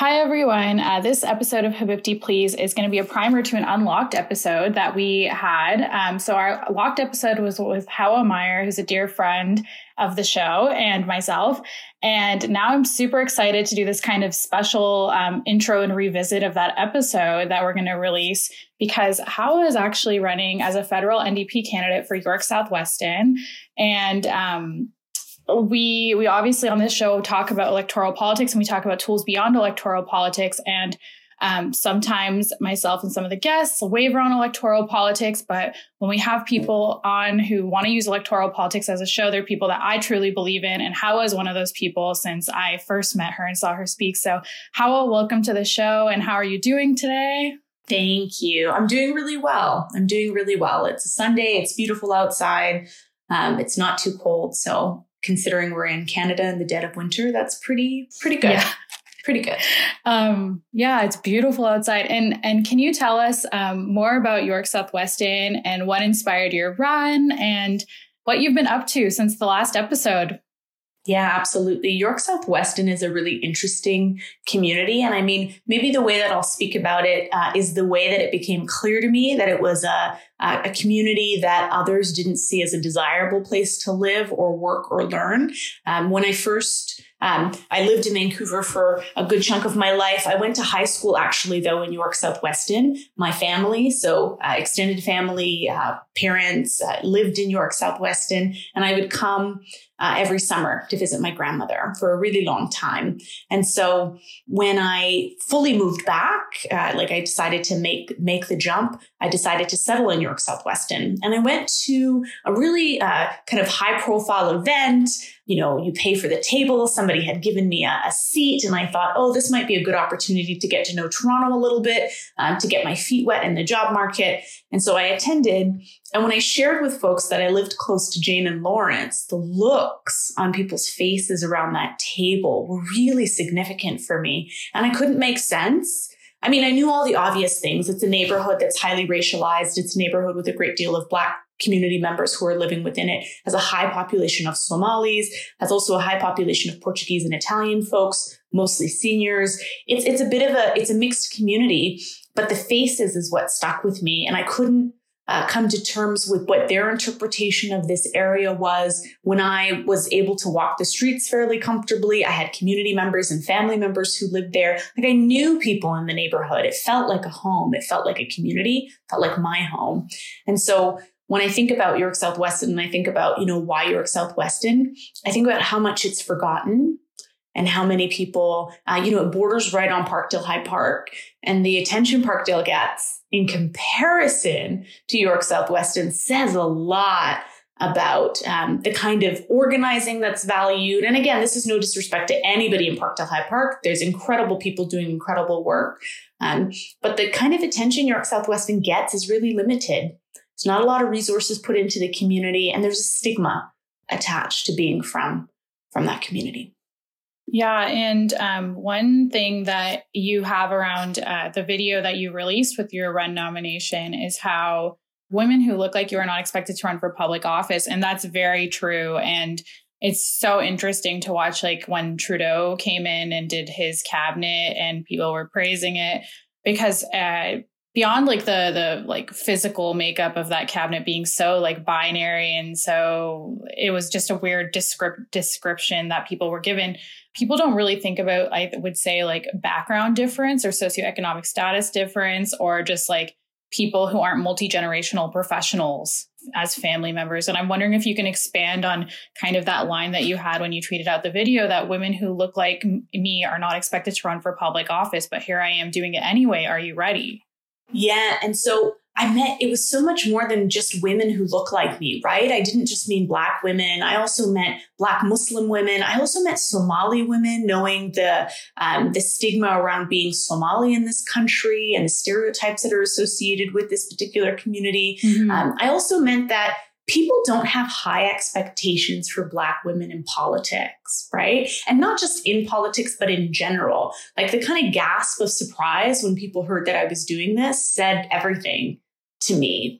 Hi, everyone. Uh, this episode of Habibti Please is going to be a primer to an unlocked episode that we had. Um, so, our locked episode was with Hawa Mire, who's a dear friend of the show, and myself. And now I'm super excited to do this kind of special um, intro and revisit of that episode that we're going to release because Hawa is actually running as a federal NDP candidate for York South-Weston. And um, we we obviously on this show talk about electoral politics and we talk about tools beyond electoral politics and um, sometimes myself and some of the guests waver on electoral politics but when we have people on who want to use electoral politics as a show they're people that i truly believe in and Hawa is one of those people since i first met her and saw her speak so Hawa welcome to the show and how are you doing today Thank you. I'm doing really well. I'm doing really well. It's a Sunday. It's beautiful outside. Um, it's not too cold. So considering we're in Canada in the dead of winter, that's pretty pretty good. Yeah. Pretty good. Um, yeah, it's beautiful outside. And and can you tell us um, more about York South-Weston and what inspired your run and what you've been up to since the last episode? Yeah, absolutely. York South-Weston is a really interesting community. And I mean, maybe the way that I'll speak about it uh, is the way that it became clear to me that it was a, a community that others didn't see as a desirable place to live or work or learn. Um, when I first um, I lived in Vancouver for a good chunk of my life. I went to high school actually, though, in York South-Weston. My family, so uh, extended family, uh, parents, uh, lived in York South-Weston, and I would come uh, every summer to visit my grandmother for a really long time. And so when I fully moved back, uh, like I decided to make make the jump, I decided to settle in York South-Weston, and I went to a really uh, kind of high profile event you know, you pay for the table. Somebody had given me a, a, seat, and I thought, oh, this might be a good opportunity to get to know Toronto a little bit, um, to get my feet wet in the job market. And so I attended. And when I shared with folks that I lived close to Jane and Lawrence, the looks on people's faces around that table were really significant for me. And I couldn't make sense. I mean, I knew all the obvious things. It's a neighborhood that's highly racialized. It's a neighborhood with a great deal of Black community members who are living within it has a high population of Somalis, has also a high population of Portuguese and Italian folks, mostly seniors. It's it's a bit of a it's a mixed community, but the faces is what stuck with me, and I couldn't. Uh, come to terms with what their interpretation of this area was when I was able to walk the streets fairly comfortably. I had community members and family members who lived there. Like I knew people in the neighborhood. It felt like a home. It felt like a community, felt like my home. And so when I think about York South-Weston and I think about, you know, why York South-Weston, I think about how much it's forgotten and how many people, uh, you know, it borders right on Parkdale High Park and the attention Parkdale gets in comparison to York South-Weston says a lot about um, the kind of organizing that's valued. And again, this is no disrespect to anybody in Parkdale High Park. There's incredible people doing incredible work. Um, but the kind of attention York South-Weston gets is really limited. There's not a lot of resources put into the community, and there's a stigma attached to being from from that community. Yeah, and um, one thing that you have around uh, the video that you released with your run nomination is how women who look like you are not expected to run for public office, and that's very true. And it's so interesting to watch, like when Trudeau came in and did his cabinet, and people were praising it because uh, beyond like the the like physical makeup of that cabinet being so like binary and so it was just a weird descript- description that people were given. People don't really think about i would say like background difference or socioeconomic status difference or just like people who aren't multi-generational professionals as family members. And i'm wondering if you can expand on kind of that line that you had when you tweeted out the video that women who look like me are not expected to run for public office but here i am doing it anyway. Are you ready yeah. And so I met, it was so much more than just women who look like me, right? I didn't just mean Black women. I also met Black Muslim women. I also met Somali women, knowing the, um, the stigma around being Somali in this country and the stereotypes that are associated with this particular community. Mm-hmm. Um, I also meant that people don't have high expectations for Black women in politics, right? And not just in politics, but in general. Like the kind of gasp of surprise when people heard that I was doing this said everything to me.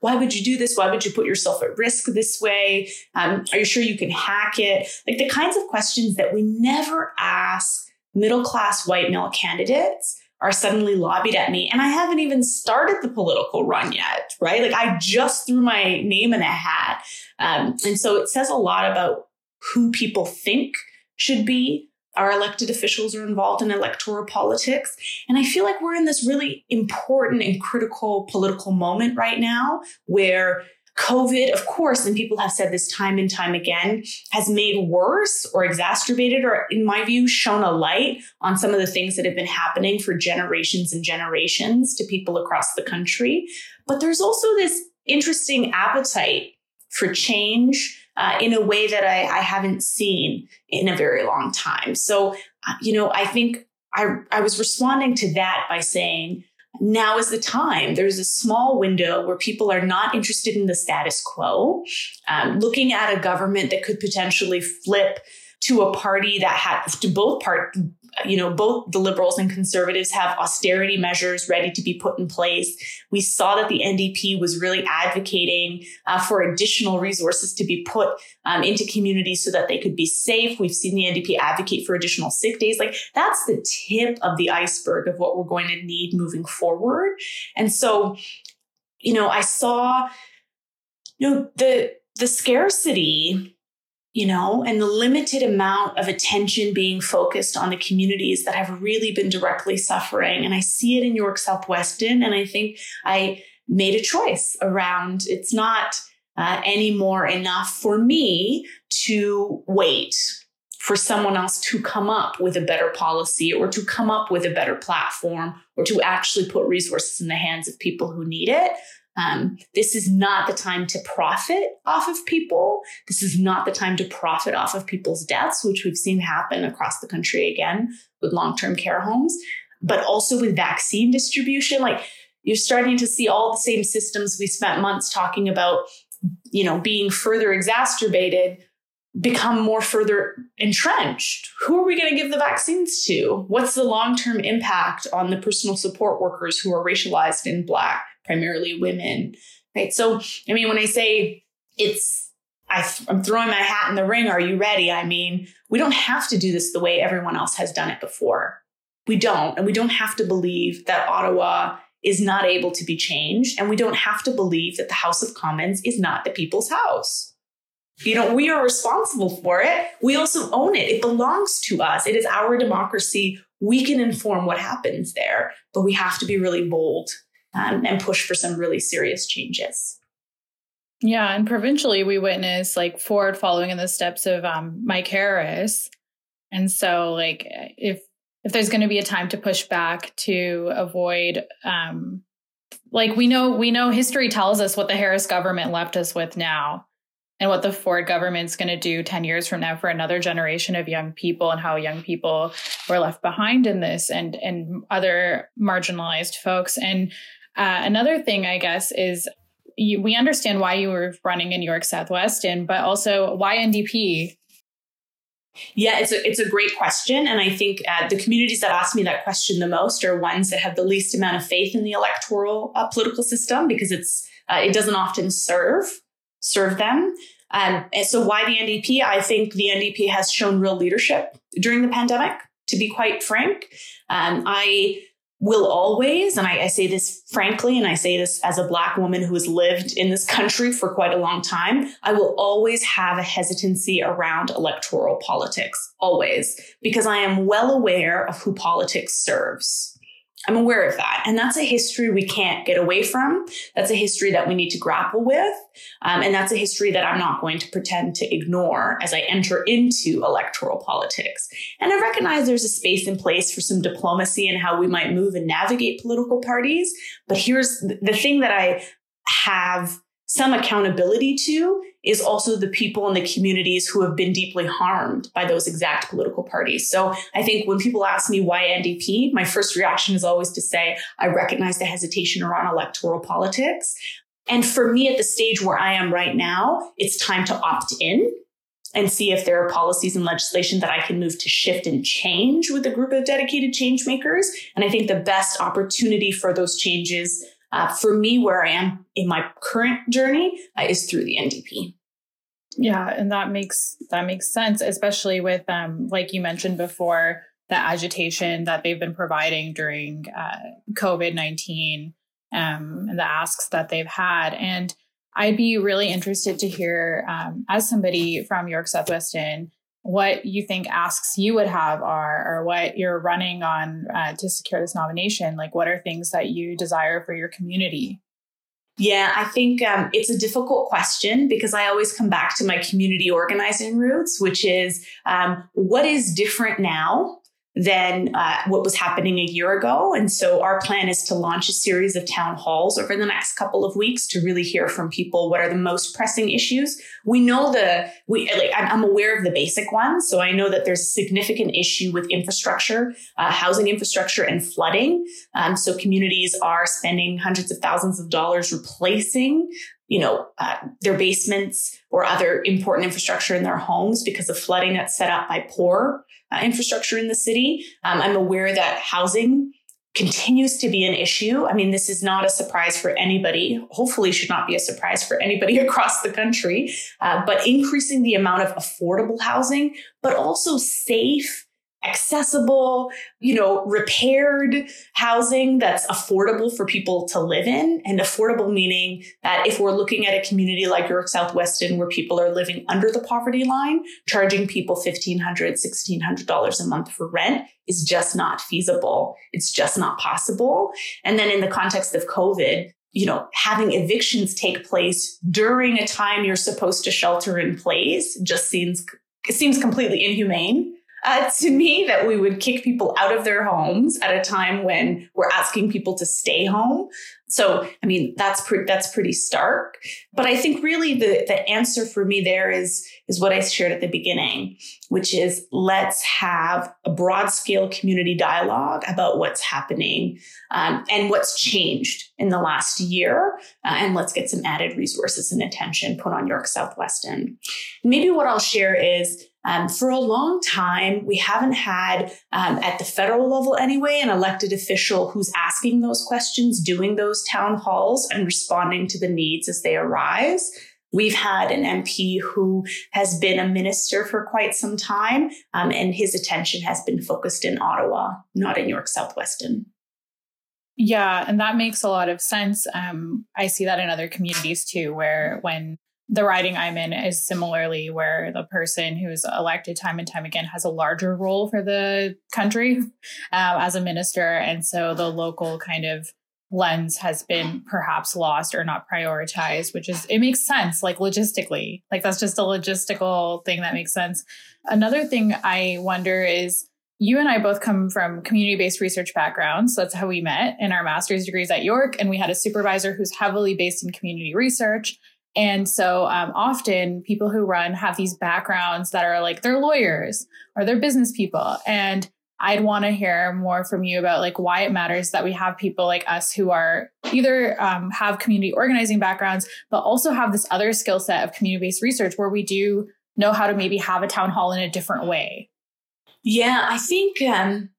Why would you do this? Why would you put yourself at risk this way? Um, are you sure you can hack it? Like the kinds of questions that we never ask middle class white male candidates are suddenly lobbied at me. And I haven't even started the political run yet, right? Like I just threw my name in a hat. Um, and so it says a lot about who people think should be our elected officials are involved in electoral politics. And I feel like we're in this really important and critical political moment right now where COVID, of course, and people have said this time and time again, has made worse or exacerbated, or in my view, shown a light on some of the things that have been happening for generations and generations to people across the country. But there's also this interesting appetite for change uh, in a way that I, I haven't seen in a very long time. So, uh, you know, I think I, I was responding to that by saying, now is the time. There's a small window where people are not interested in the status quo, um, looking at a government that could potentially flip to a party that had to both part you know, both the liberals and conservatives have austerity measures ready to be put in place. We saw that the NDP was really advocating uh, for additional resources to be put um, into communities so that they could be safe. We've seen the NDP advocate for additional sick days. Like that's the tip of the iceberg of what we're going to need moving forward. And so, you know, I saw, you know, the the scarcity you know, and the limited amount of attention being focused on the communities that have really been directly suffering. And I see it in York South-Weston. And I think I made a choice around it's not uh, anymore enough for me to wait for someone else to come up with a better policy or to come up with a better platform or to actually put resources in the hands of people who need it. Um, this is not the time to profit off of people. This is not the time to profit off of people's deaths, which we've seen happen across the country again with long term care homes, but also with vaccine distribution. Like you're starting to see all the same systems we spent months talking about, you know, being further exacerbated become more further entrenched. Who are we going to give the vaccines to? What's the long term impact on the personal support workers who are racialized in Black, primarily women, right? So, I mean, when I say it's, I, am throwing my hat in the ring, are you ready? I mean, we don't have to do this the way everyone else has done it before. We don't. And we don't have to believe that Ottawa is not able to be changed. And we don't have to believe that the House of Commons is not the people's house. You know, we are responsible for it. We also own it. It belongs to us. It is our democracy. We can inform what happens there, but we have to be really bold um, and push for some really serious changes. Yeah, and provincially, we witness like Ford following in the steps of um, Mike Harris, and so like if if there's going to be a time to push back to avoid, um, like we know we know history tells us what the Harris government left us with now, and what the Ford government's going to do 10 years from now for another generation of young people and how young people were left behind in this and and other marginalized folks and uh, another thing, I guess, is you, we understand why you were running in York Southwest, and but also why NDP? Yeah, it's a, it's a great question. And I think uh, the communities that ask me that question the most are ones that have the least amount of faith in the electoral uh, political system because it's uh, it doesn't often serve serve them. Um, and so why the NDP? I think the NDP has shown real leadership during the pandemic, to be quite frank. Um, I will always, and I, I, say this frankly, and I say this as a Black woman who has lived in this country for quite a long time, I will always have a hesitancy around electoral politics, always, because I am well aware of who politics serves. I'm aware of that. And that's a history we can't get away from. That's a history that we need to grapple with. Um, and that's a history that I'm not going to pretend to ignore as I enter into electoral politics. And I recognize there's a space in place for some diplomacy and how we might move and navigate political parties. But here's the thing that I have some accountability to is also the people in the communities who have been deeply harmed by those exact political parties. So I think when people ask me why NDP, my first reaction is always to say, I recognize the hesitation around electoral politics. And for me at the stage where I am right now, it's time to opt in and see if there are policies and legislation that I can move to shift and change with a group of dedicated change makers. And I think the best opportunity for those changes uh, for me, where I am in my current journey uh, is through the NDP. Yeah, and that makes that makes sense, especially with um, like you mentioned before, the agitation that they've been providing during uh, COVID 19 um, and the asks that they've had. And I'd be really interested to hear, um, as somebody from York South-Weston, what you think asks you would have are, or what you're running on uh, to secure this nomination. Like, what are things that you desire for your community? Yeah, I think um, it's a difficult question because I always come back to my community organizing roots, which is um, what is different now than uh, what was happening a year ago. And so our plan is to launch a series of town halls over the next couple of weeks to really hear from people what are the most pressing issues. We know the we like I'm aware of the basic ones, so I know that there's a significant issue with infrastructure, uh, housing infrastructure, and flooding. Um, so communities are spending hundreds of thousands of dollars replacing you know, uh, their basements or other important infrastructure in their homes because of flooding that's set up by poor uh, infrastructure in the city. Um, I'm aware that housing continues to be an issue. I mean, this is not a surprise for anybody. Hopefully, should not be a surprise for anybody across the country. Uh, but increasing the amount of affordable housing, but also safe accessible, you know, repaired housing that's affordable for people to live in. And affordable meaning that if we're looking at a community like York South-Weston where people are living under the poverty line, charging people $1,500, $1,600 a month for rent is just not feasible. It's just not possible. And then in the context of COVID, you know, having evictions take place during a time you're supposed to shelter in place just seems, it seems completely inhumane uh, to me that we would kick people out of their homes at a time when we're asking people to stay home. So, I mean, that's pretty, that's pretty stark. But I think really the, the answer for me there is, is what I shared at the beginning, which is let's have a broad scale community dialogue about what's happening um, and what's changed in the last year. Uh, and let's get some added resources and attention put on York South-Weston. Maybe what I'll share is um, for a long time, we haven't had, um, at the federal level anyway, an elected official who's asking those questions, doing those town halls, and responding to the needs as they arise. We've had an MP who has been a minister for quite some time, um, and his attention has been focused in Ottawa, not in York South-Weston. Yeah, and that makes a lot of sense. Um, I see that in other communities too, where when the riding I'm in is similarly where the person who's elected time and time again has a larger role for the country uh, as a minister. And so the local kind of lens has been perhaps lost or not prioritized, which is, it makes sense, like logistically. Like that's just a logistical thing that makes sense. Another thing I wonder is, you and I both come from community based research backgrounds. So that's how we met in our master's degrees at York. And we had a supervisor who's heavily based in community research. And so um, often people who run have these backgrounds that are like they're lawyers or they're business people. And I'd want to hear more from you about like why it matters that we have people like us who are either um, have community organizing backgrounds, but also have this other skill set of community based research where we do know how to maybe have a town hall in a different way. Yeah, I think um,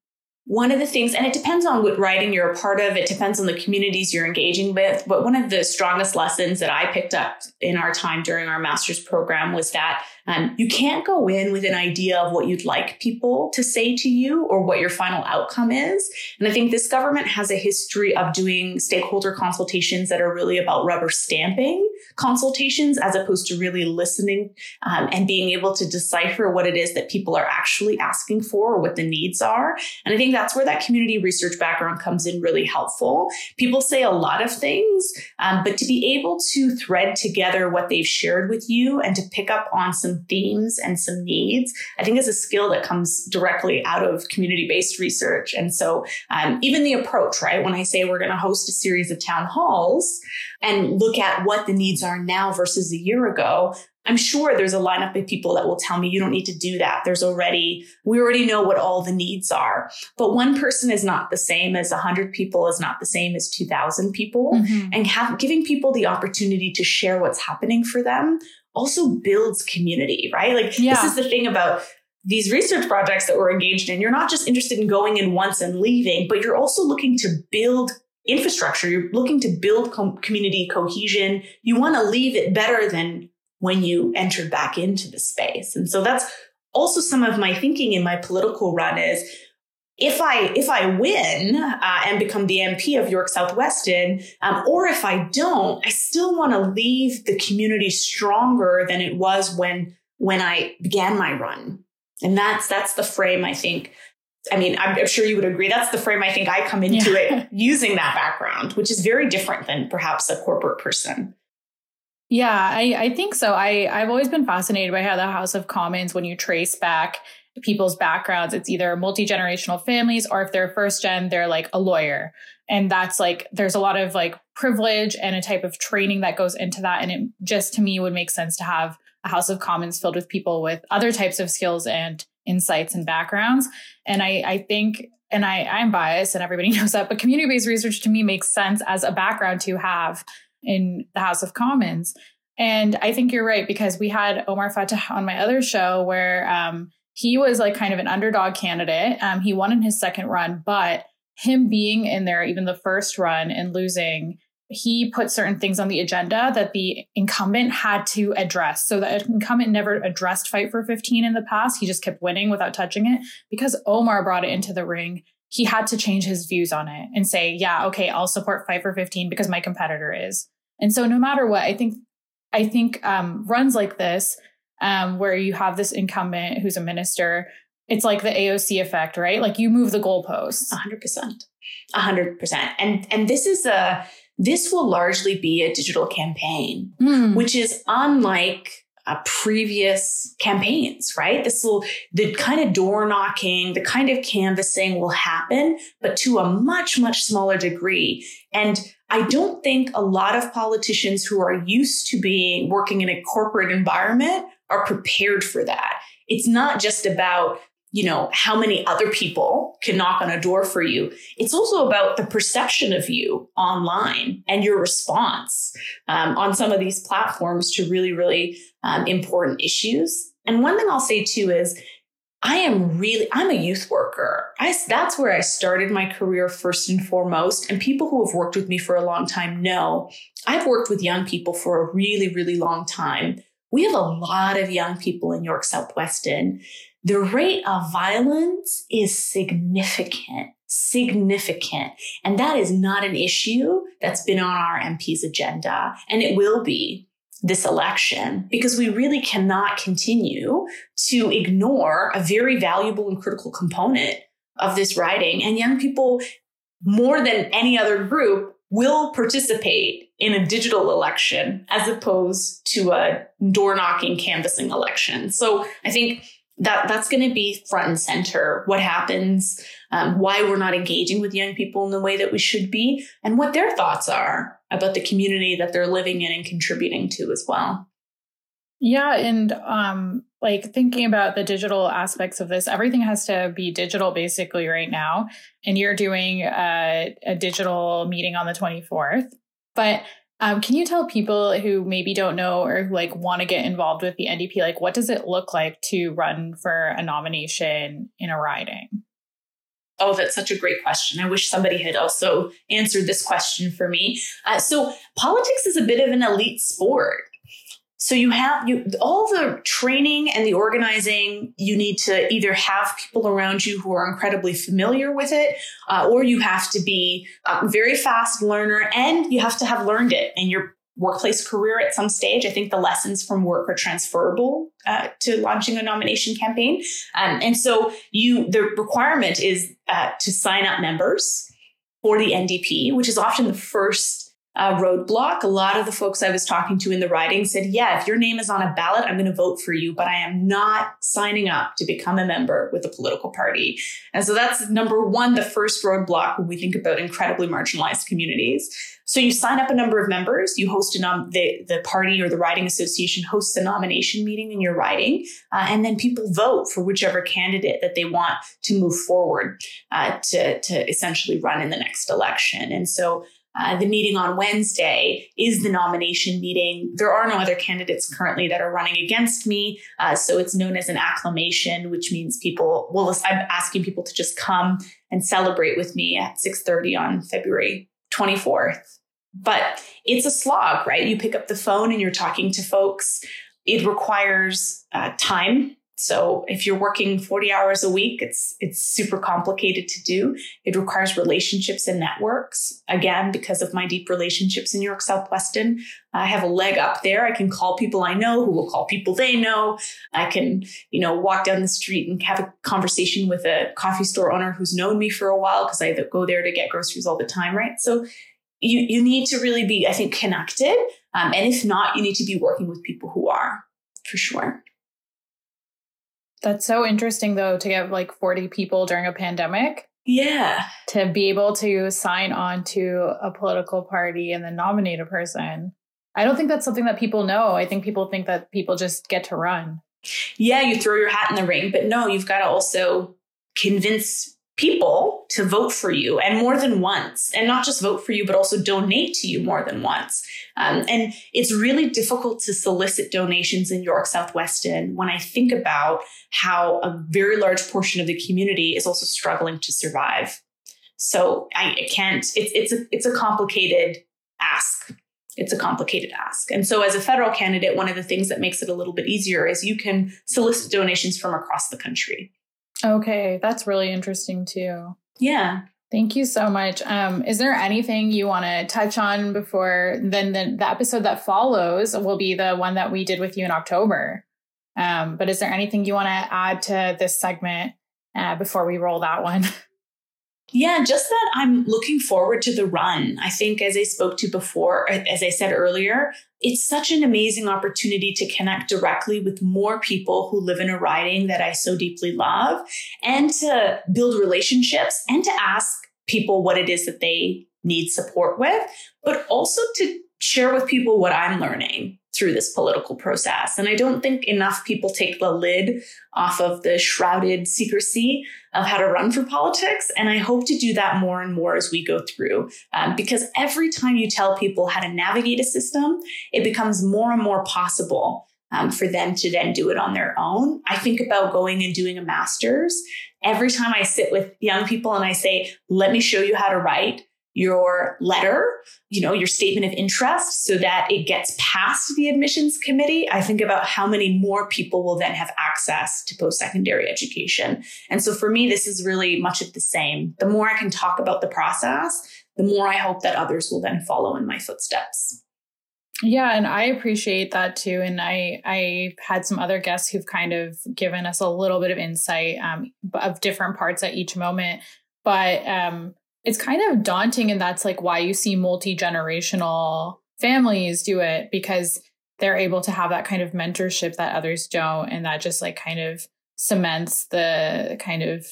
one of the things, and it depends on what writing you're a part of, it depends on the communities you're engaging with. But one of the strongest lessons that I picked up in our time during our master's program was that um, you can't go in with an idea of what you'd like people to say to you or what your final outcome is. And I think this government has a history of doing stakeholder consultations that are really about rubber stamping consultations as opposed to really listening um, and being able to decipher what it is that people are actually asking for or what the needs are. And I think that's where that community research background comes in really helpful. People say a lot of things, um, but to be able to thread together what they've shared with you and to pick up on some some themes and some needs, I think is a skill that comes directly out of community based research. And so, um, even the approach, right? When I say we're going to host a series of town halls and look at what the needs are now versus a year ago, I'm sure there's a lineup of people that will tell me you don't need to do that. There's already, we already know what all the needs are. But one person is not the same as 100 people, is not the same as 2,000 people. Mm-hmm. And have, giving people the opportunity to share what's happening for them also builds community, right? Like yeah. this is the thing about these research projects that we're engaged in. You're not just interested in going in once and leaving, but you're also looking to build infrastructure. You're looking to build com- community cohesion. You want to leave it better than when you entered back into the space. And so that's also some of my thinking in my political run is if I if I win uh, and become the MP of York South Weston, um, or if I don't, I still want to leave the community stronger than it was when when I began my run. And that's that's the frame I think. I mean, I'm, I'm sure you would agree. That's the frame I think I come into yeah. it using that background, which is very different than perhaps a corporate person. Yeah, I, I think so. I, I've always been fascinated by how the House of Commons, when you trace back people's backgrounds, it's either multi generational families or if they're first gen, they're like a lawyer. And that's like, there's a lot of like privilege and a type of training that goes into that. And it just to me would make sense to have a House of Commons filled with people with other types of skills and insights and backgrounds. And I, I think, and I, I'm biased and everybody knows that, but community based research to me makes sense as a background to have in the House of Commons. And I think you're right because we had Omar Fatah on my other show where um, he was like kind of an underdog candidate. Um, he won in his second run, but him being in there, even the first run and losing, he put certain things on the agenda that the incumbent had to address. So the incumbent never addressed Fight for 15 in the past. He just kept winning without touching it because Omar brought it into the ring. He had to change his views on it and say, yeah, okay, I'll support Fight for 15 because my competitor is. And so no matter what, I think, I think um, runs like this, um, where you have this incumbent who's a minister, it's like the AOC effect, right? Like you move the goalposts. 100%. 100%. And, and this is a, this will largely be a digital campaign, mm. which is unlike uh, previous campaigns, right? This will, the kind of door knocking, the kind of canvassing will happen, but to a much, much smaller degree. And I don't think a lot of politicians who are used to being working in a corporate environment are prepared for that. It's not just about you know, how many other people can knock on a door for you. It's also about the perception of you online and your response um, on some of these platforms to really, really um, important issues. And one thing I'll say too is I am really, I'm a youth worker. I, that's where I started my career first and foremost. And people who have worked with me for a long time know I've worked with young people for a really, really long time. We have a lot of young people in York South-Weston the rate of violence is significant, significant. And that is not an issue that's been on our MP's agenda. And it will be this election because we really cannot continue to ignore a very valuable and critical component of this riding. And young people, more than any other group, will participate in a digital election as opposed to a door knocking canvassing election. So I think that that's going to be front and center. What happens, um, why we're not engaging with young people in the way that we should be, and what their thoughts are about the community that they're living in and contributing to as well. Yeah, and um, like thinking about the digital aspects of this, everything has to be digital basically right now. And you're doing a, a digital meeting on the 24th, but um, can you tell people who maybe don't know or who like want to get involved with the NDP, like what does it look like to run for a nomination in a riding? Oh, that's such a great question. I wish somebody had also answered this question for me. Uh, so, politics is a bit of an elite sport. So you have you all the training and the organizing. You need to either have people around you who are incredibly familiar with it, uh, or you have to be a very fast learner, and you have to have learned it in your workplace career at some stage. I think the lessons from work are transferable uh, to launching a nomination campaign, um, and so you the requirement is uh, to sign up members for the NDP, which is often the first uh, roadblock. A lot of the folks I was talking to in the riding said, Yeah, if your name is on a ballot, I'm going to vote for you, but I am not signing up to become a member with a political party. And so that's number one, the first roadblock when we think about incredibly marginalized communities. So you sign up a number of members, you host a nom- the, the party or the riding association hosts a nomination meeting in your riding, uh, and then people vote for whichever candidate that they want to move forward uh, to, to essentially run in the next election. And so uh, the meeting on Wednesday is the nomination meeting. There are no other candidates currently that are running against me. Uh, so it's known as an acclamation, which means people, well, I'm asking people to just come and celebrate with me at 6.30 on February 24th. But it's a slog, right? You pick up the phone and you're talking to folks. It requires uh, time So if you're working 40 hours a week, it's it's super complicated to do. It requires relationships and networks. Again, because of my deep relationships in York South-Weston, I have a leg up there. I can call people I know who will call people they know. I can, you know, walk down the street and have a conversation with a coffee store owner who's known me for a while because I go there to get groceries all the time, right? So you you need to really be, I think, connected. Um, and if not, you need to be working with people who are for sure. That's so interesting, though, to get like 40 people during a pandemic. Yeah. To be able to sign on to a political party and then nominate a person. I don't think that's something that people know. I think people think that people just get to run. Yeah, you throw your hat in the ring, but no, you've got to also convince people to vote for you and more than once and not just vote for you but also donate to you more than once um, and it's really difficult to solicit donations in york south-weston when i think about how a very large portion of the community is also struggling to survive so i, I can't it's, it's a it's a complicated ask it's a complicated ask. And so, as a federal candidate, one of the things that makes it a little bit easier is you can solicit donations from across the country. Okay, that's really interesting too. Yeah. Thank you so much. Um, is there anything you want to touch on before then the, the episode that follows will be the one that we did with you in October? Um, but is there anything you want to add to this segment uh, before we roll that one? Yeah, just that I'm looking forward to the run. I think, as I spoke to before, as I said earlier, it's such an amazing opportunity to connect directly with more people who live in a riding that I so deeply love and to build relationships and to ask people what it is that they need support with, but also to share with people what I'm learning through this political process. And I don't think enough people take the lid off of the shrouded secrecy of how to run for politics. And I hope to do that more and more as we go through, um, because every time you tell people how to navigate a system, it becomes more and more possible um, for them to then do it on their own. I think about going and doing a master's. Every time I sit with young people and I say, let me show you how to write, your letter, you know, your statement of interest so that it gets past the admissions committee, I think about how many more people will then have access to post secondary education. And so for me, this is really much of the same. The more I can talk about the process, the more I hope that others will then follow in my footsteps. Yeah, and I appreciate that too. And I I had some other guests who've kind of given us a little bit of insight um, of different parts at each moment. But um, it's kind of daunting and that's like why you see multi-generational families do it because they're able to have that kind of mentorship that others don't and that just like kind of cements the kind of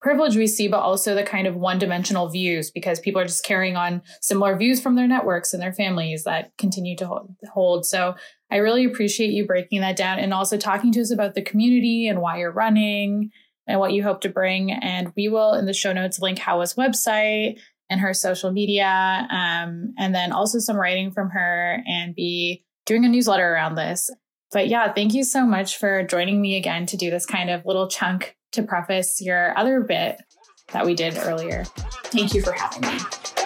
privilege we see but also the kind of one-dimensional views because people are just carrying on similar views from their networks and their families that continue to hold. So i really appreciate you breaking that down and also talking to us about the community and why you're running and what you hope to bring. And we will, in the show notes, link Hawa's website and her social media, um, and then also some writing from her and be doing a newsletter around this. But yeah, thank you so much for joining me again to do this kind of little chunk to preface your other bit that we did earlier. Thank you for having me.